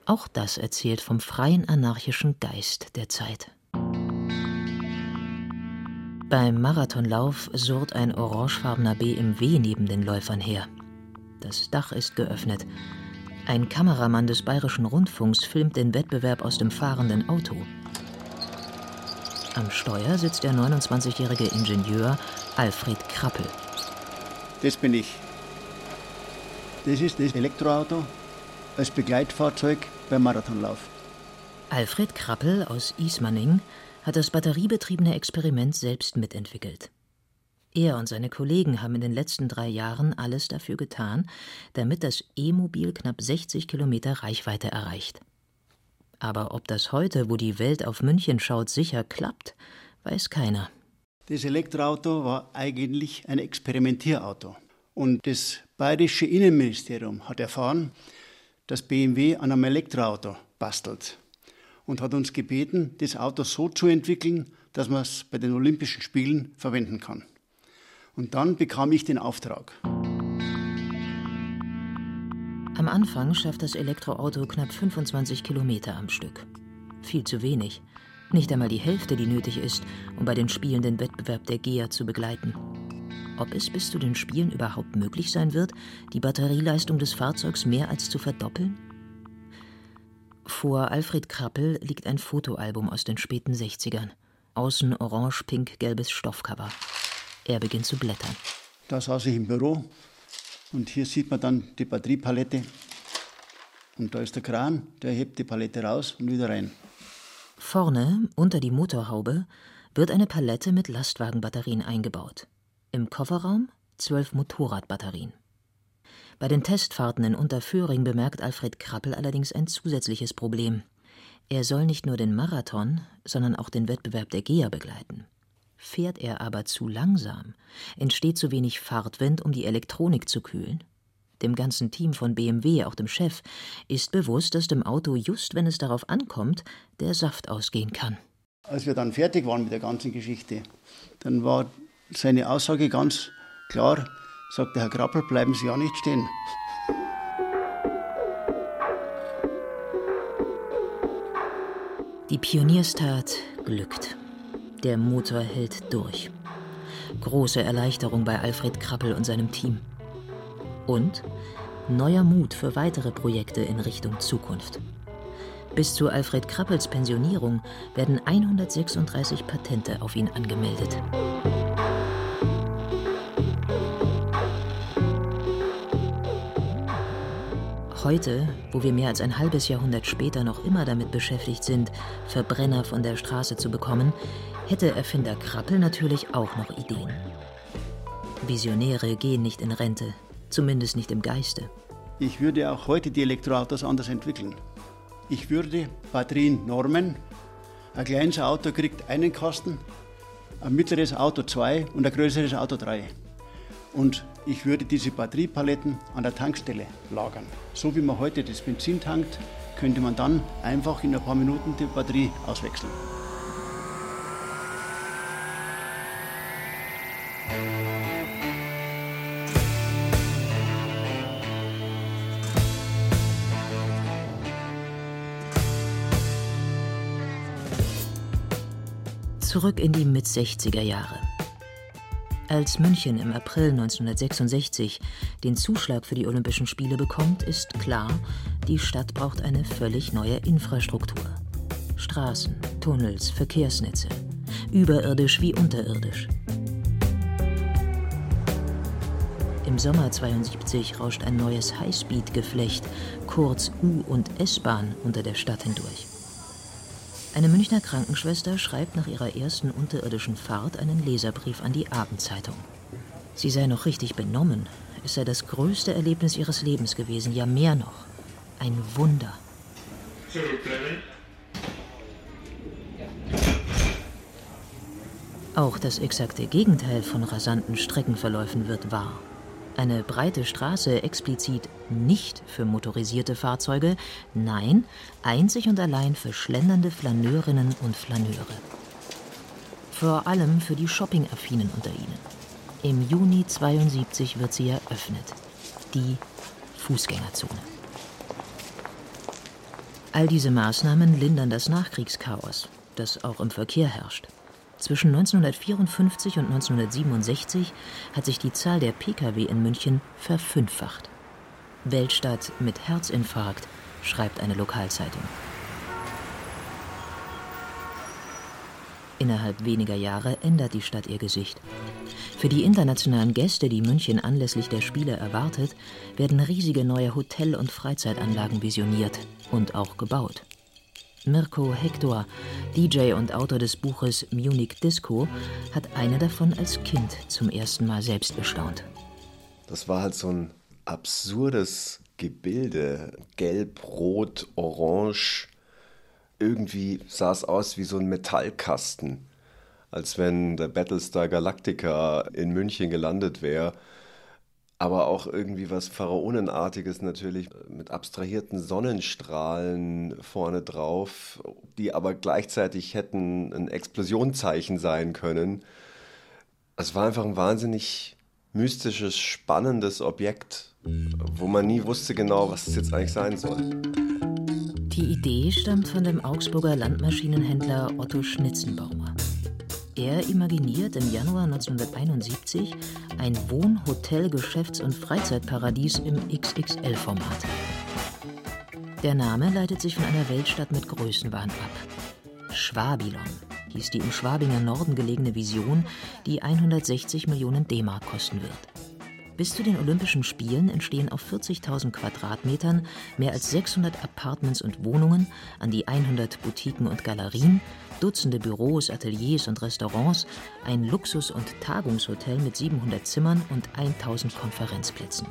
auch das erzählt vom freien anarchischen Geist der Zeit. Beim Marathonlauf surrt ein orangefarbener BMW neben den Läufern her. Das Dach ist geöffnet. Ein Kameramann des Bayerischen Rundfunks filmt den Wettbewerb aus dem fahrenden Auto. Am Steuer sitzt der 29-jährige Ingenieur Alfred Krappel. Das bin ich. Das ist das Elektroauto als Begleitfahrzeug beim Marathonlauf. Alfred Krappel aus Ismaning hat das batteriebetriebene Experiment selbst mitentwickelt. Er und seine Kollegen haben in den letzten drei Jahren alles dafür getan, damit das E-Mobil knapp 60 Kilometer Reichweite erreicht. Aber ob das heute, wo die Welt auf München schaut, sicher klappt, weiß keiner. Das Elektroauto war eigentlich ein Experimentierauto. Und das bayerische Innenministerium hat erfahren, dass BMW an einem Elektroauto bastelt und hat uns gebeten, das Auto so zu entwickeln, dass man es bei den Olympischen Spielen verwenden kann. Und dann bekam ich den Auftrag. Am Anfang schafft das Elektroauto knapp 25 Kilometer am Stück. Viel zu wenig. Nicht einmal die Hälfte, die nötig ist, um bei den Spielen den Wettbewerb der GEA zu begleiten. Ob es bis zu den Spielen überhaupt möglich sein wird, die Batterieleistung des Fahrzeugs mehr als zu verdoppeln? Vor Alfred Krappel liegt ein Fotoalbum aus den späten 60ern. Außen orange-pink-gelbes Stoffcover. Er beginnt zu blättern. Da saß ich im Büro und hier sieht man dann die Batteriepalette. Und da ist der Kran, der hebt die Palette raus und wieder rein. Vorne, unter die Motorhaube, wird eine Palette mit Lastwagenbatterien eingebaut. Im Kofferraum zwölf Motorradbatterien. Bei den Testfahrten in Unterföhring bemerkt Alfred Krappel allerdings ein zusätzliches Problem. Er soll nicht nur den Marathon, sondern auch den Wettbewerb der GEA begleiten. Fährt er aber zu langsam, entsteht zu wenig Fahrtwind, um die Elektronik zu kühlen. Dem ganzen Team von BMW, auch dem Chef, ist bewusst, dass dem Auto just, wenn es darauf ankommt, der Saft ausgehen kann. Als wir dann fertig waren mit der ganzen Geschichte, dann war seine Aussage ganz klar, sagte Herr Krappel, bleiben Sie ja nicht stehen. Die Pionierstat glückt. Der Motor hält durch. Große Erleichterung bei Alfred Krappel und seinem Team. Und neuer Mut für weitere Projekte in Richtung Zukunft. Bis zu Alfred Krappels Pensionierung werden 136 Patente auf ihn angemeldet. Heute, wo wir mehr als ein halbes Jahrhundert später noch immer damit beschäftigt sind, Verbrenner von der Straße zu bekommen, hätte Erfinder Krappel natürlich auch noch Ideen. Visionäre gehen nicht in Rente, zumindest nicht im Geiste. Ich würde auch heute die Elektroautos anders entwickeln. Ich würde Batterien normen. Ein kleines Auto kriegt einen Kasten, ein mittleres Auto zwei und ein größeres Auto drei. Und ich würde diese Batteriepaletten an der Tankstelle lagern. So wie man heute das Benzin tankt, könnte man dann einfach in ein paar Minuten die Batterie auswechseln. Zurück in die Mit-60er Jahre. Als München im April 1966 den Zuschlag für die Olympischen Spiele bekommt, ist klar, die Stadt braucht eine völlig neue Infrastruktur. Straßen, Tunnels, Verkehrsnetze. Überirdisch wie unterirdisch. Im Sommer 72 rauscht ein neues Highspeed-Geflecht, kurz U- und S-Bahn, unter der Stadt hindurch. Eine Münchner Krankenschwester schreibt nach ihrer ersten unterirdischen Fahrt einen Leserbrief an die Abendzeitung. Sie sei noch richtig benommen. Es sei das größte Erlebnis ihres Lebens gewesen, ja mehr noch. Ein Wunder. Auch das exakte Gegenteil von rasanten Streckenverläufen wird wahr. Eine breite Straße explizit nicht für motorisierte Fahrzeuge, nein, einzig und allein für schlendernde Flaneurinnen und Flaneure. Vor allem für die Shopping-Affinen unter ihnen. Im Juni 72 wird sie eröffnet. Die Fußgängerzone. All diese Maßnahmen lindern das Nachkriegschaos, das auch im Verkehr herrscht. Zwischen 1954 und 1967 hat sich die Zahl der Pkw in München verfünffacht. Weltstadt mit Herzinfarkt, schreibt eine Lokalzeitung. Innerhalb weniger Jahre ändert die Stadt ihr Gesicht. Für die internationalen Gäste, die München anlässlich der Spiele erwartet, werden riesige neue Hotel- und Freizeitanlagen visioniert und auch gebaut. Mirko Hector, DJ und Autor des Buches Munich Disco, hat eine davon als Kind zum ersten Mal selbst bestaunt. Das war halt so ein absurdes Gebilde. Gelb, Rot, Orange. Irgendwie sah es aus wie so ein Metallkasten. Als wenn der Battlestar Galactica in München gelandet wäre aber auch irgendwie was Pharaonenartiges natürlich mit abstrahierten Sonnenstrahlen vorne drauf, die aber gleichzeitig hätten ein Explosionszeichen sein können. Es war einfach ein wahnsinnig mystisches, spannendes Objekt, wo man nie wusste genau, was es jetzt eigentlich sein soll. Die Idee stammt von dem Augsburger Landmaschinenhändler Otto Schnitzenbaumer. Er imaginiert im Januar 1971 ein Wohn-, Hotel-, Geschäfts- und Freizeitparadies im XXL-Format. Der Name leitet sich von einer Weltstadt mit Größenwahn ab. Schwabilon hieß die im Schwabinger Norden gelegene Vision, die 160 Millionen D-Mark kosten wird. Bis zu den Olympischen Spielen entstehen auf 40.000 Quadratmetern mehr als 600 Apartments und Wohnungen, an die 100 Boutiquen und Galerien, Dutzende Büros, Ateliers und Restaurants, ein Luxus- und Tagungshotel mit 700 Zimmern und 1000 Konferenzplätzen.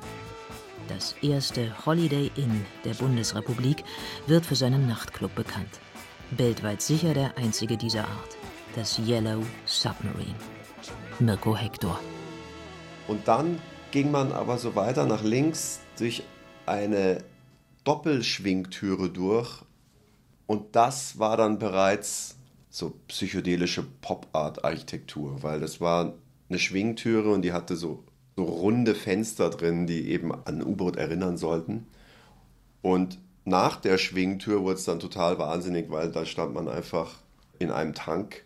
Das erste Holiday Inn der Bundesrepublik wird für seinen Nachtclub bekannt. Weltweit sicher der einzige dieser Art, das Yellow Submarine. Mirko Hector. Und dann ging man aber so weiter nach links durch eine Doppelschwingtüre durch und das war dann bereits so psychedelische Pop-Art-Architektur, weil das war eine Schwingtüre und die hatte so, so runde Fenster drin, die eben an U-Boot erinnern sollten. Und nach der Schwingtür wurde es dann total wahnsinnig, weil da stand man einfach in einem Tank,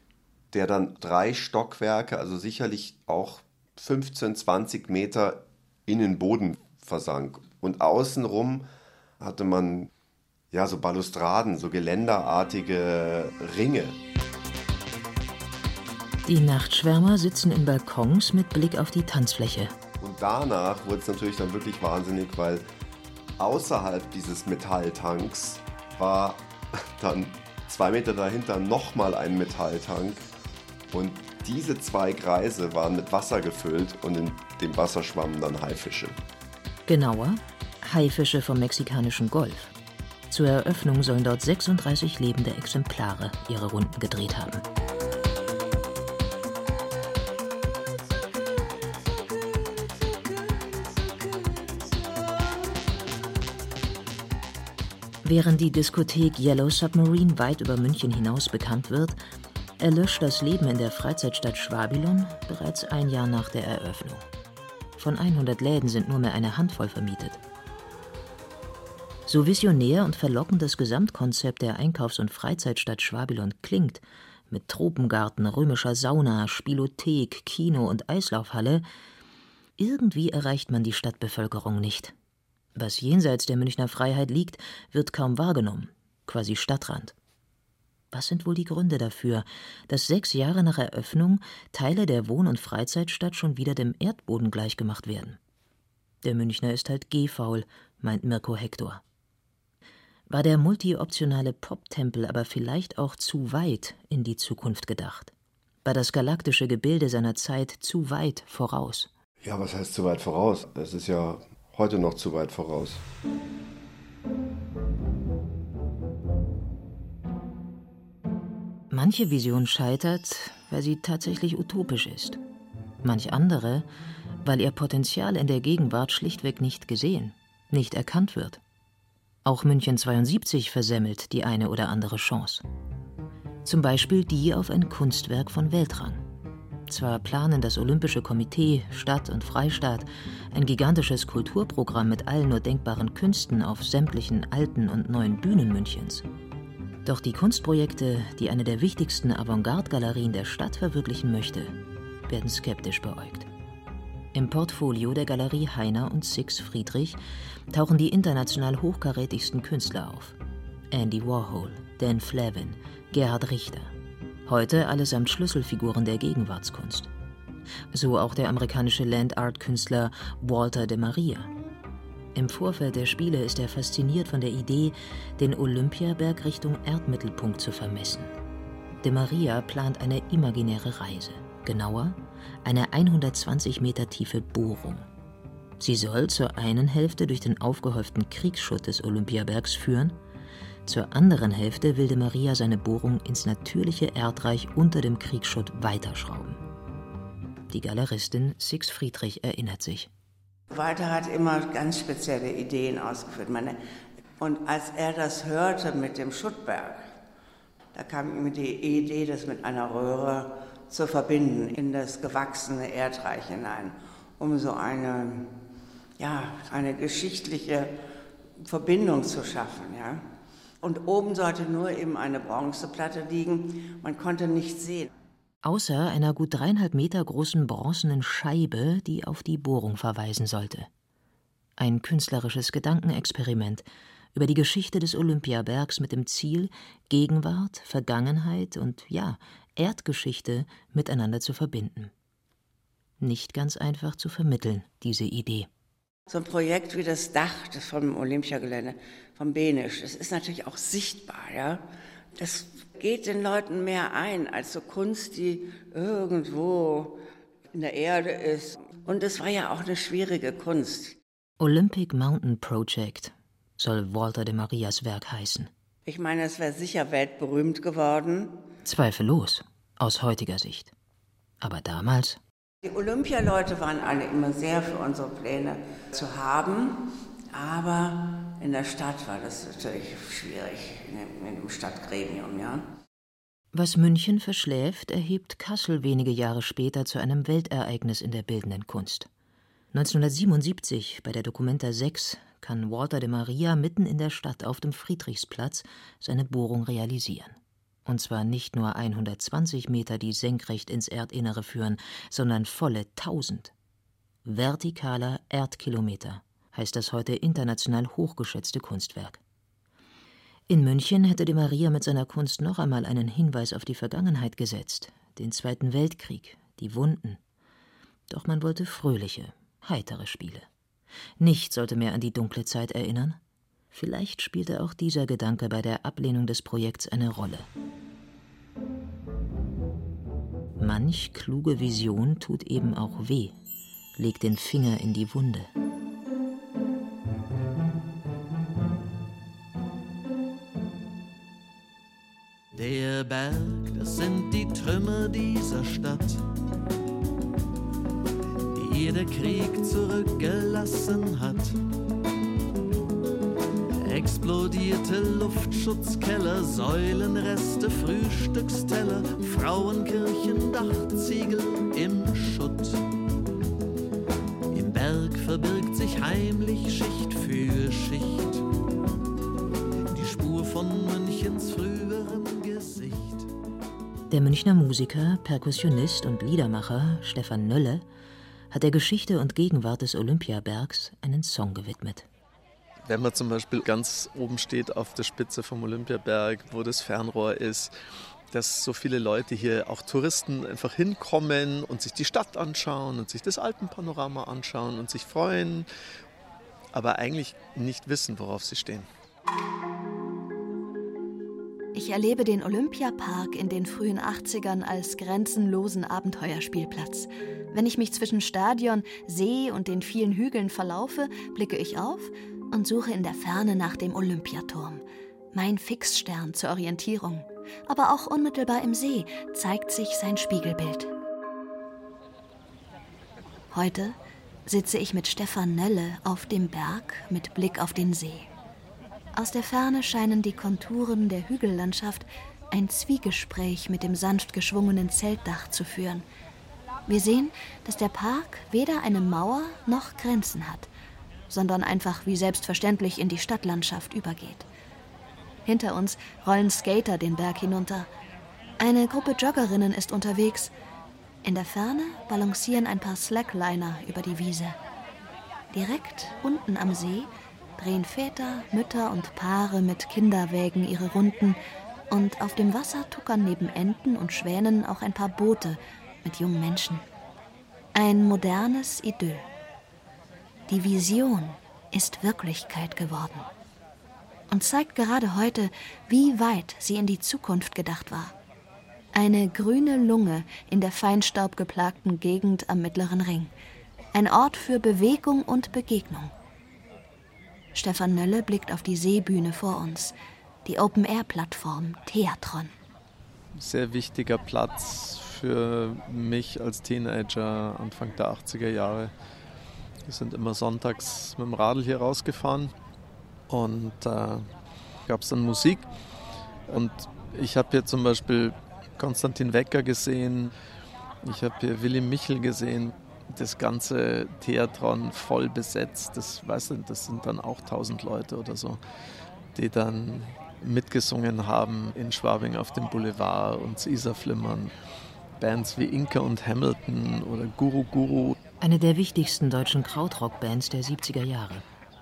der dann drei Stockwerke, also sicherlich auch 15, 20 Meter in den Boden versank. Und außenrum hatte man ja so Balustraden, so geländerartige Ringe. Die Nachtschwärmer sitzen in Balkons mit Blick auf die Tanzfläche. Und danach wurde es natürlich dann wirklich wahnsinnig, weil außerhalb dieses Metalltanks war dann zwei Meter dahinter nochmal ein Metalltank. Und diese zwei Kreise waren mit Wasser gefüllt und in dem Wasser schwammen dann Haifische. Genauer, Haifische vom mexikanischen Golf. Zur Eröffnung sollen dort 36 lebende Exemplare ihre Runden gedreht haben. Während die Diskothek Yellow Submarine weit über München hinaus bekannt wird, erlöscht das Leben in der Freizeitstadt Schwabilon bereits ein Jahr nach der Eröffnung. Von 100 Läden sind nur mehr eine Handvoll vermietet. So visionär und verlockend das Gesamtkonzept der Einkaufs- und Freizeitstadt Schwabilon klingt, mit Tropengarten, römischer Sauna, Spielothek, Kino und Eislaufhalle, irgendwie erreicht man die Stadtbevölkerung nicht. Was jenseits der Münchner Freiheit liegt, wird kaum wahrgenommen, quasi Stadtrand. Was sind wohl die Gründe dafür, dass sechs Jahre nach Eröffnung Teile der Wohn- und Freizeitstadt schon wieder dem Erdboden gleichgemacht werden? Der Münchner ist halt gehfaul, meint Mirko Hector. War der multioptionale Pop-Tempel aber vielleicht auch zu weit in die Zukunft gedacht? War das galaktische Gebilde seiner Zeit zu weit voraus? Ja, was heißt zu weit voraus? Es ist ja heute noch zu weit voraus. Manche Vision scheitert, weil sie tatsächlich utopisch ist. Manch andere, weil ihr Potenzial in der Gegenwart schlichtweg nicht gesehen, nicht erkannt wird. Auch München 72 versemmelt die eine oder andere Chance. Zum Beispiel die auf ein Kunstwerk von Weltrang. Zwar planen das Olympische Komitee, Stadt und Freistaat ein gigantisches Kulturprogramm mit allen nur denkbaren Künsten auf sämtlichen alten und neuen Bühnen Münchens. Doch die Kunstprojekte, die eine der wichtigsten Avantgarde-Galerien der Stadt verwirklichen möchte, werden skeptisch beäugt. Im Portfolio der Galerie Heiner und Six Friedrich tauchen die international hochkarätigsten Künstler auf. Andy Warhol, Dan Flavin, Gerhard Richter, Heute allesamt Schlüsselfiguren der Gegenwartskunst. So auch der amerikanische Land-Art-Künstler Walter de Maria. Im Vorfeld der Spiele ist er fasziniert von der Idee, den Olympiaberg Richtung Erdmittelpunkt zu vermessen. De Maria plant eine imaginäre Reise, genauer eine 120 Meter tiefe Bohrung. Sie soll zur einen Hälfte durch den aufgehäuften Kriegsschutt des Olympiabergs führen zur anderen Hälfte will de Maria seine Bohrung ins natürliche Erdreich unter dem Kriegsschutt weiterschrauben. Die Galeristin Six Friedrich erinnert sich. Walter hat immer ganz spezielle Ideen ausgeführt. Und als er das hörte mit dem Schuttberg, da kam ihm die Idee, das mit einer Röhre zu verbinden in das gewachsene Erdreich hinein, um so eine, ja, eine geschichtliche Verbindung zu schaffen. Ja und oben sollte nur eben eine Bronzeplatte liegen. Man konnte nichts sehen. Außer einer gut dreieinhalb Meter großen bronzenen Scheibe, die auf die Bohrung verweisen sollte. Ein künstlerisches Gedankenexperiment über die Geschichte des Olympiabergs mit dem Ziel, Gegenwart, Vergangenheit und ja, Erdgeschichte miteinander zu verbinden. Nicht ganz einfach zu vermitteln, diese Idee. So ein Projekt wie das Dach vom Olympiagelände, vom Benisch, das ist natürlich auch sichtbar, ja. Das geht den Leuten mehr ein als so Kunst, die irgendwo in der Erde ist. Und es war ja auch eine schwierige Kunst. Olympic Mountain Project soll Walter de Marias Werk heißen. Ich meine, es wäre sicher weltberühmt geworden. Zweifellos, aus heutiger Sicht. Aber damals? Die Olympialeute waren alle immer sehr für unsere Pläne zu haben, aber in der Stadt war das natürlich schwierig, in dem Stadtgremium, ja. Was München verschläft, erhebt Kassel wenige Jahre später zu einem Weltereignis in der bildenden Kunst. 1977 bei der Documenta 6 kann Walter de Maria mitten in der Stadt auf dem Friedrichsplatz seine Bohrung realisieren. Und zwar nicht nur 120 Meter, die senkrecht ins Erdinnere führen, sondern volle 1000. Vertikaler Erdkilometer heißt das heute international hochgeschätzte Kunstwerk. In München hätte de Maria mit seiner Kunst noch einmal einen Hinweis auf die Vergangenheit gesetzt, den Zweiten Weltkrieg, die Wunden. Doch man wollte fröhliche, heitere Spiele. Nicht sollte mehr an die dunkle Zeit erinnern, Vielleicht spielte auch dieser Gedanke bei der Ablehnung des Projekts eine Rolle. Manch kluge Vision tut eben auch weh, legt den Finger in die Wunde. Der Berg, das sind die Trümmer dieser Stadt, die ihr der Krieg zurückgelassen hat. Explodierte Luftschutzkeller, Säulenreste, Frühstücksteller, Frauenkirchen, Dachziegel im Schutt. Im Berg verbirgt sich heimlich Schicht für Schicht die Spur von Münchens früherem Gesicht. Der Münchner Musiker, Perkussionist und Liedermacher Stefan Nölle hat der Geschichte und Gegenwart des Olympiabergs einen Song gewidmet. Wenn man zum Beispiel ganz oben steht auf der Spitze vom Olympiaberg, wo das Fernrohr ist, dass so viele Leute hier, auch Touristen, einfach hinkommen und sich die Stadt anschauen und sich das Alpenpanorama anschauen und sich freuen, aber eigentlich nicht wissen, worauf sie stehen. Ich erlebe den Olympiapark in den frühen 80ern als grenzenlosen Abenteuerspielplatz. Wenn ich mich zwischen Stadion, See und den vielen Hügeln verlaufe, blicke ich auf und suche in der Ferne nach dem Olympiaturm. Mein Fixstern zur Orientierung. Aber auch unmittelbar im See zeigt sich sein Spiegelbild. Heute sitze ich mit Stefan Nölle auf dem Berg mit Blick auf den See. Aus der Ferne scheinen die Konturen der Hügellandschaft ein Zwiegespräch mit dem sanft geschwungenen Zeltdach zu führen. Wir sehen, dass der Park weder eine Mauer noch Grenzen hat, sondern einfach wie selbstverständlich in die Stadtlandschaft übergeht. Hinter uns rollen Skater den Berg hinunter. Eine Gruppe Joggerinnen ist unterwegs. In der Ferne balancieren ein paar Slackliner über die Wiese. Direkt unten am See drehen Väter, Mütter und Paare mit Kinderwägen ihre Runden und auf dem Wasser tuckern neben Enten und Schwänen auch ein paar Boote mit jungen Menschen. Ein modernes Idyll. Die Vision ist Wirklichkeit geworden und zeigt gerade heute, wie weit sie in die Zukunft gedacht war. Eine grüne Lunge in der feinstaubgeplagten Gegend am Mittleren Ring. Ein Ort für Bewegung und Begegnung. Stefan Nölle blickt auf die Seebühne vor uns, die Open-Air-Plattform Theatron. Sehr wichtiger Platz für mich als Teenager Anfang der 80er Jahre. Wir sind immer sonntags mit dem Radl hier rausgefahren und äh, gab es dann Musik. Und ich habe hier zum Beispiel Konstantin Wecker gesehen, ich habe hier Willy Michel gesehen, das ganze Theatron voll besetzt. Das, weißt du, das sind dann auch tausend Leute oder so, die dann mitgesungen haben in Schwabing auf dem Boulevard und Isarflimmern. Bands wie Inka und Hamilton oder Guru Guru. Eine der wichtigsten deutschen Krautrock-Bands der 70er Jahre.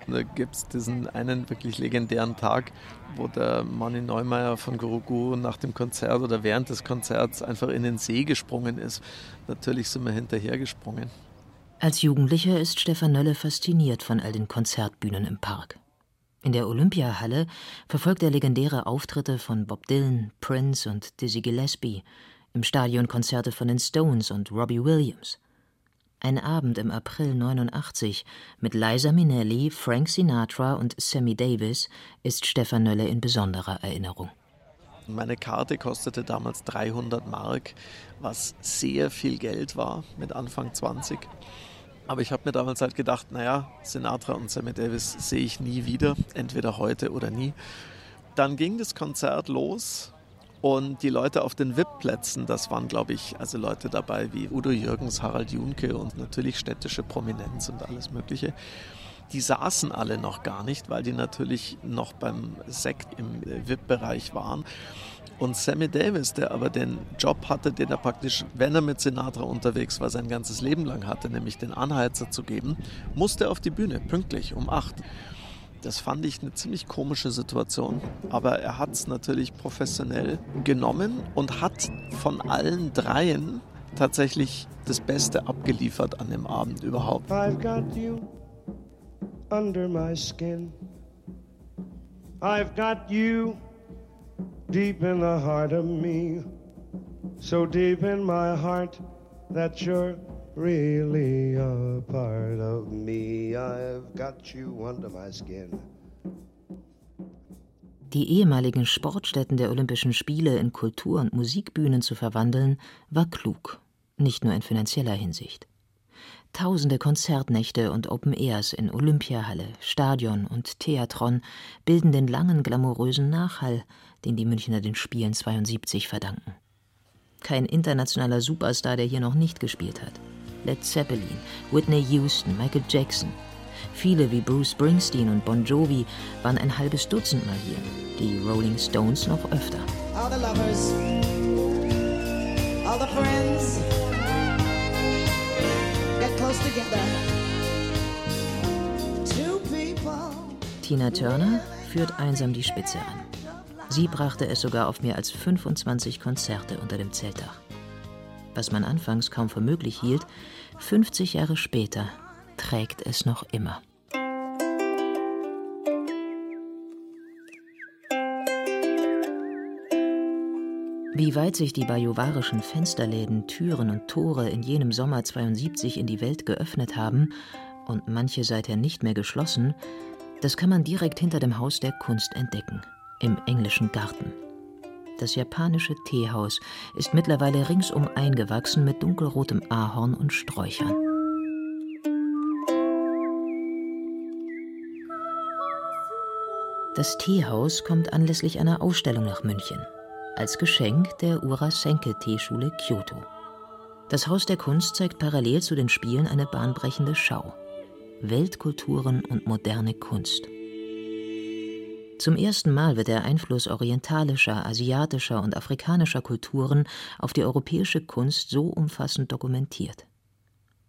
Da gibt es diesen einen wirklich legendären Tag, wo der Manni Neumeier von Guru Guru nach dem Konzert oder während des Konzerts einfach in den See gesprungen ist. Natürlich sind wir hinterhergesprungen. Als Jugendlicher ist Stefan Nölle fasziniert von all den Konzertbühnen im Park. In der Olympiahalle verfolgt er legendäre Auftritte von Bob Dylan, Prince und Dizzy Gillespie, im Stadion Konzerte von den Stones und Robbie Williams. Ein Abend im April 89 mit Liza Minnelli, Frank Sinatra und Sammy Davis ist Stefan Nölle in besonderer Erinnerung. Meine Karte kostete damals 300 Mark, was sehr viel Geld war mit Anfang 20. Aber ich habe mir damals halt gedacht, naja, Sinatra und Sammy Davis sehe ich nie wieder, entweder heute oder nie. Dann ging das Konzert los und die Leute auf den VIP-Plätzen, das waren, glaube ich, also Leute dabei wie Udo Jürgens, Harald Junke und natürlich städtische Prominenz und alles Mögliche. Die saßen alle noch gar nicht, weil die natürlich noch beim Sekt im VIP-Bereich waren. Und Sammy Davis, der aber den Job hatte, den er praktisch, wenn er mit Sinatra unterwegs war, sein ganzes Leben lang hatte, nämlich den Anheizer zu geben, musste auf die Bühne, pünktlich um acht. Das fand ich eine ziemlich komische Situation, aber er hat es natürlich professionell genommen und hat von allen dreien tatsächlich das Beste abgeliefert an dem Abend überhaupt. I've got you under my skin. I've got you deep in the heart of me. So deep in my heart that you're really a part of me. I've got you under my skin. Die ehemaligen Sportstätten der Olympischen Spiele in Kultur- und Musikbühnen zu verwandeln, war klug, nicht nur in finanzieller Hinsicht. Tausende Konzertnächte und Open Airs in Olympiahalle, Stadion und Theatron bilden den langen glamourösen Nachhall, den die Münchner den Spielen 72 verdanken. Kein internationaler Superstar, der hier noch nicht gespielt hat. Led Zeppelin, Whitney Houston, Michael Jackson. Viele wie Bruce Springsteen und Bon Jovi waren ein halbes Dutzend Mal hier, die Rolling Stones noch öfter. All the lovers, all the friends, get close together. Two people. Tina Turner führt einsam die Spitze an. Sie brachte es sogar auf mehr als 25 Konzerte unter dem Zeltdach. Was man anfangs kaum für möglich hielt, 50 Jahre später trägt es noch immer. Wie weit sich die bajuwarischen Fensterläden, Türen und Tore in jenem Sommer 72 in die Welt geöffnet haben und manche seither nicht mehr geschlossen, das kann man direkt hinter dem Haus der Kunst entdecken, im englischen Garten. Das japanische Teehaus ist mittlerweile ringsum eingewachsen mit dunkelrotem Ahorn und Sträuchern. Das Teehaus kommt anlässlich einer Ausstellung nach München. Als Geschenk der Urasenke-Teeschule Kyoto. Das Haus der Kunst zeigt parallel zu den Spielen eine bahnbrechende Schau. Weltkulturen und moderne Kunst. Zum ersten Mal wird der Einfluss orientalischer, asiatischer und afrikanischer Kulturen auf die europäische Kunst so umfassend dokumentiert.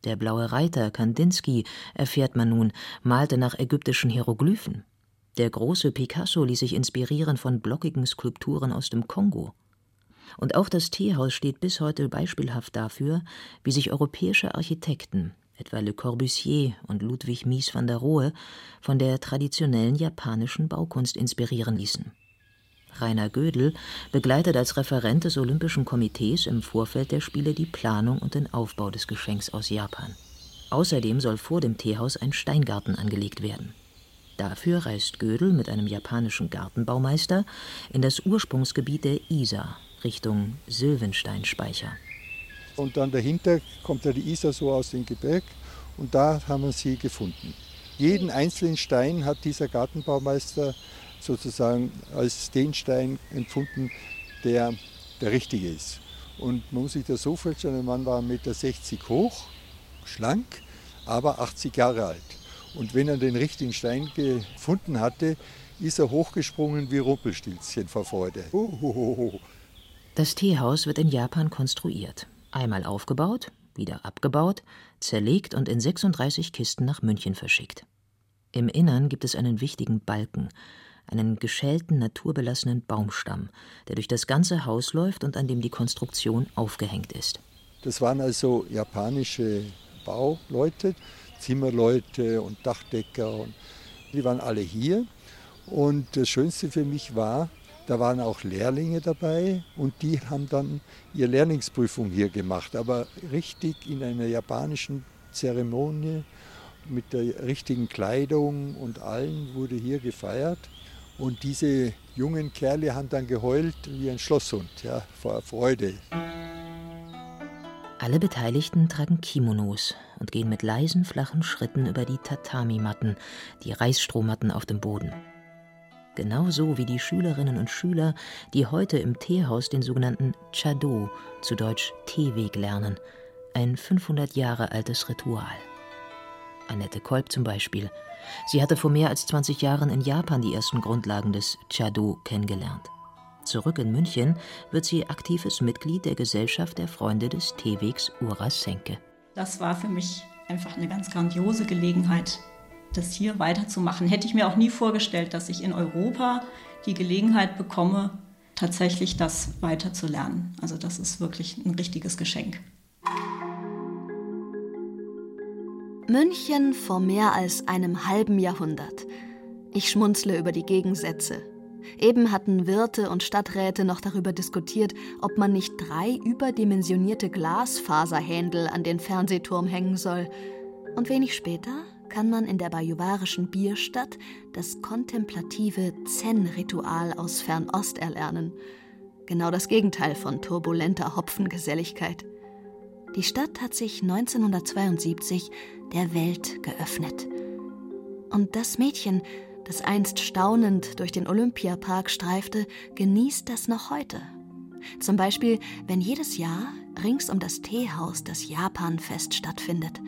Der blaue Reiter Kandinsky, erfährt man nun, malte nach ägyptischen Hieroglyphen. Der große Picasso ließ sich inspirieren von blockigen Skulpturen aus dem Kongo. Und auch das Teehaus steht bis heute beispielhaft dafür, wie sich europäische Architekten, etwa Le Corbusier und Ludwig Mies van der Rohe, von der traditionellen japanischen Baukunst inspirieren ließen. Rainer Gödel begleitet als Referent des Olympischen Komitees im Vorfeld der Spiele die Planung und den Aufbau des Geschenks aus Japan. Außerdem soll vor dem Teehaus ein Steingarten angelegt werden. Dafür reist Gödel mit einem japanischen Gartenbaumeister in das Ursprungsgebiet der Isar Richtung Sylvensteinspeicher. Und dann dahinter kommt ja die Isar so aus dem Gebirg und da haben wir sie gefunden. Jeden einzelnen Stein hat dieser Gartenbaumeister sozusagen als den Stein empfunden, der der richtige ist. Und man muss sich das so vorstellen, der Mann war 1,60 Meter hoch, schlank, aber 80 Jahre alt. Und wenn er den richtigen Stein gefunden hatte, ist er hochgesprungen wie Rumpelstilzchen vor Freude. Uhuhuhu. Das Teehaus wird in Japan konstruiert. Einmal aufgebaut, wieder abgebaut, zerlegt und in 36 Kisten nach München verschickt. Im Innern gibt es einen wichtigen Balken, einen geschälten, naturbelassenen Baumstamm, der durch das ganze Haus läuft und an dem die Konstruktion aufgehängt ist. Das waren also japanische Bauleute, Zimmerleute und Dachdecker. Und die waren alle hier. Und das Schönste für mich war, da waren auch Lehrlinge dabei und die haben dann ihre Lehrlingsprüfung hier gemacht, aber richtig in einer japanischen Zeremonie mit der richtigen Kleidung und allen wurde hier gefeiert. Und diese jungen Kerle haben dann geheult wie ein Schlosshund, ja, vor Freude. Alle Beteiligten tragen Kimonos und gehen mit leisen, flachen Schritten über die Tatami-Matten, die Reisstrohmatten auf dem Boden. Genauso wie die Schülerinnen und Schüler, die heute im Teehaus den sogenannten Chado, zu Deutsch Teeweg lernen, ein 500 Jahre altes Ritual. Annette Kolb zum Beispiel. Sie hatte vor mehr als 20 Jahren in Japan die ersten Grundlagen des Chado kennengelernt. Zurück in München wird sie aktives Mitglied der Gesellschaft der Freunde des Teewegs Urasenke. Das war für mich einfach eine ganz grandiose Gelegenheit, das hier weiterzumachen. Hätte ich mir auch nie vorgestellt, dass ich in Europa die Gelegenheit bekomme, tatsächlich das weiterzulernen. Also das ist wirklich ein richtiges Geschenk. München vor mehr als einem halben Jahrhundert. Ich schmunzle über die Gegensätze. Eben hatten Wirte und Stadträte noch darüber diskutiert, ob man nicht drei überdimensionierte Glasfaserhändel an den Fernsehturm hängen soll. Und wenig später kann man in der bajuwarischen Bierstadt das kontemplative Zen-Ritual aus Fernost erlernen. Genau das Gegenteil von turbulenter Hopfengeselligkeit. Die Stadt hat sich 1972 der Welt geöffnet. Und das Mädchen, das einst staunend durch den Olympiapark streifte, genießt das noch heute. Zum Beispiel, wenn jedes Jahr rings um das Teehaus das Japanfest stattfindet,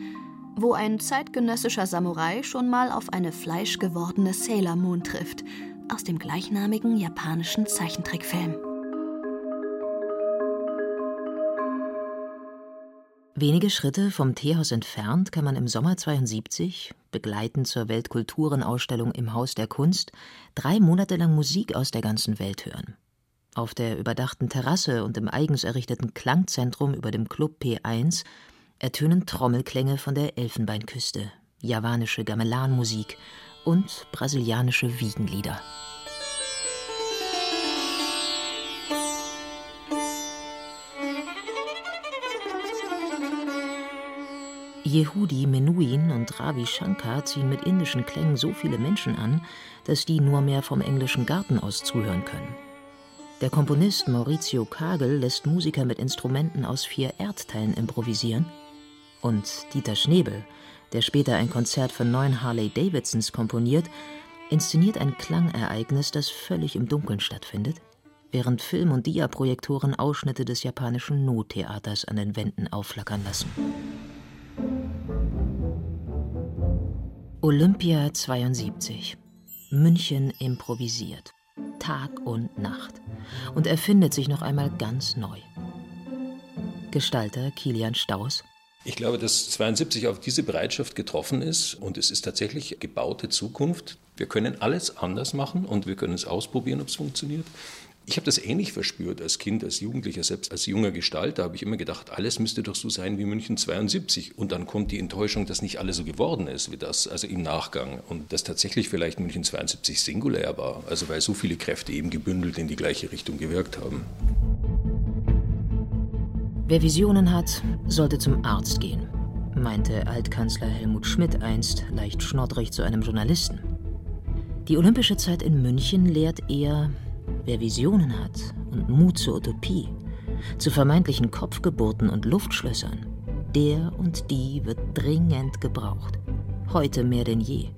wo ein zeitgenössischer Samurai schon mal auf eine fleischgewordene Sailor Moon trifft, aus dem gleichnamigen japanischen Zeichentrickfilm. Wenige Schritte vom Teehaus entfernt kann man im Sommer 72, begleitend zur Weltkulturenausstellung im Haus der Kunst, drei Monate lang Musik aus der ganzen Welt hören. Auf der überdachten Terrasse und im eigens errichteten Klangzentrum über dem Club P1 ertönen Trommelklänge von der Elfenbeinküste, javanische Gamelanmusik und brasilianische Wiegenlieder. Yehudi Menuhin und Ravi Shankar ziehen mit indischen Klängen so viele Menschen an, dass die nur mehr vom englischen Garten aus zuhören können. Der Komponist Maurizio Kagel lässt Musiker mit Instrumenten aus vier Erdteilen improvisieren. Und Dieter Schnebel, der später ein Konzert für neun Harley Davidsons komponiert, inszeniert ein Klangereignis, das völlig im Dunkeln stattfindet, während Film- und Diaprojektoren Ausschnitte des japanischen Nottheaters an den Wänden aufflackern lassen. Olympia 72. München improvisiert. Tag und Nacht. Und erfindet sich noch einmal ganz neu. Gestalter Kilian Staus. Ich glaube, dass 72 auf diese Bereitschaft getroffen ist und es ist tatsächlich gebaute Zukunft. Wir können alles anders machen und wir können es ausprobieren, ob es funktioniert. Ich habe das ähnlich verspürt als Kind, als Jugendlicher, selbst als junger Gestalter habe ich immer gedacht, alles müsste doch so sein wie München 72. Und dann kommt die Enttäuschung, dass nicht alles so geworden ist wie das, also im Nachgang. Und dass tatsächlich vielleicht München 72 singulär war, also weil so viele Kräfte eben gebündelt in die gleiche Richtung gewirkt haben. Wer Visionen hat, sollte zum Arzt gehen, meinte Altkanzler Helmut Schmidt einst leicht schnoddrig zu einem Journalisten. Die olympische Zeit in München lehrt eher, Wer Visionen hat und Mut zur Utopie, zu vermeintlichen Kopfgeburten und Luftschlössern, der und die wird dringend gebraucht. Heute mehr denn je.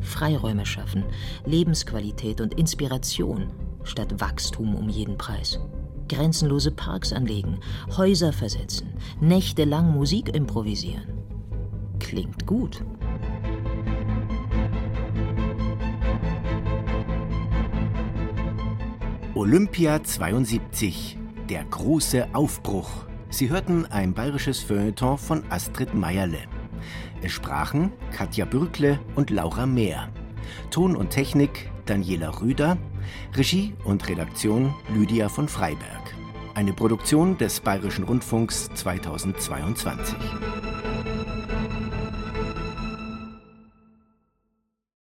Freiräume schaffen, Lebensqualität und Inspiration statt Wachstum um jeden Preis. Grenzenlose Parks anlegen, Häuser versetzen, nächtelang Musik improvisieren. Klingt gut. Olympia 72, der große Aufbruch. Sie hörten ein bayerisches Feuilleton von Astrid Meierle. Es sprachen Katja Bürkle und Laura Mehr. Ton und Technik Daniela Rüder. Regie und Redaktion Lydia von Freiberg. Eine Produktion des Bayerischen Rundfunks 2022.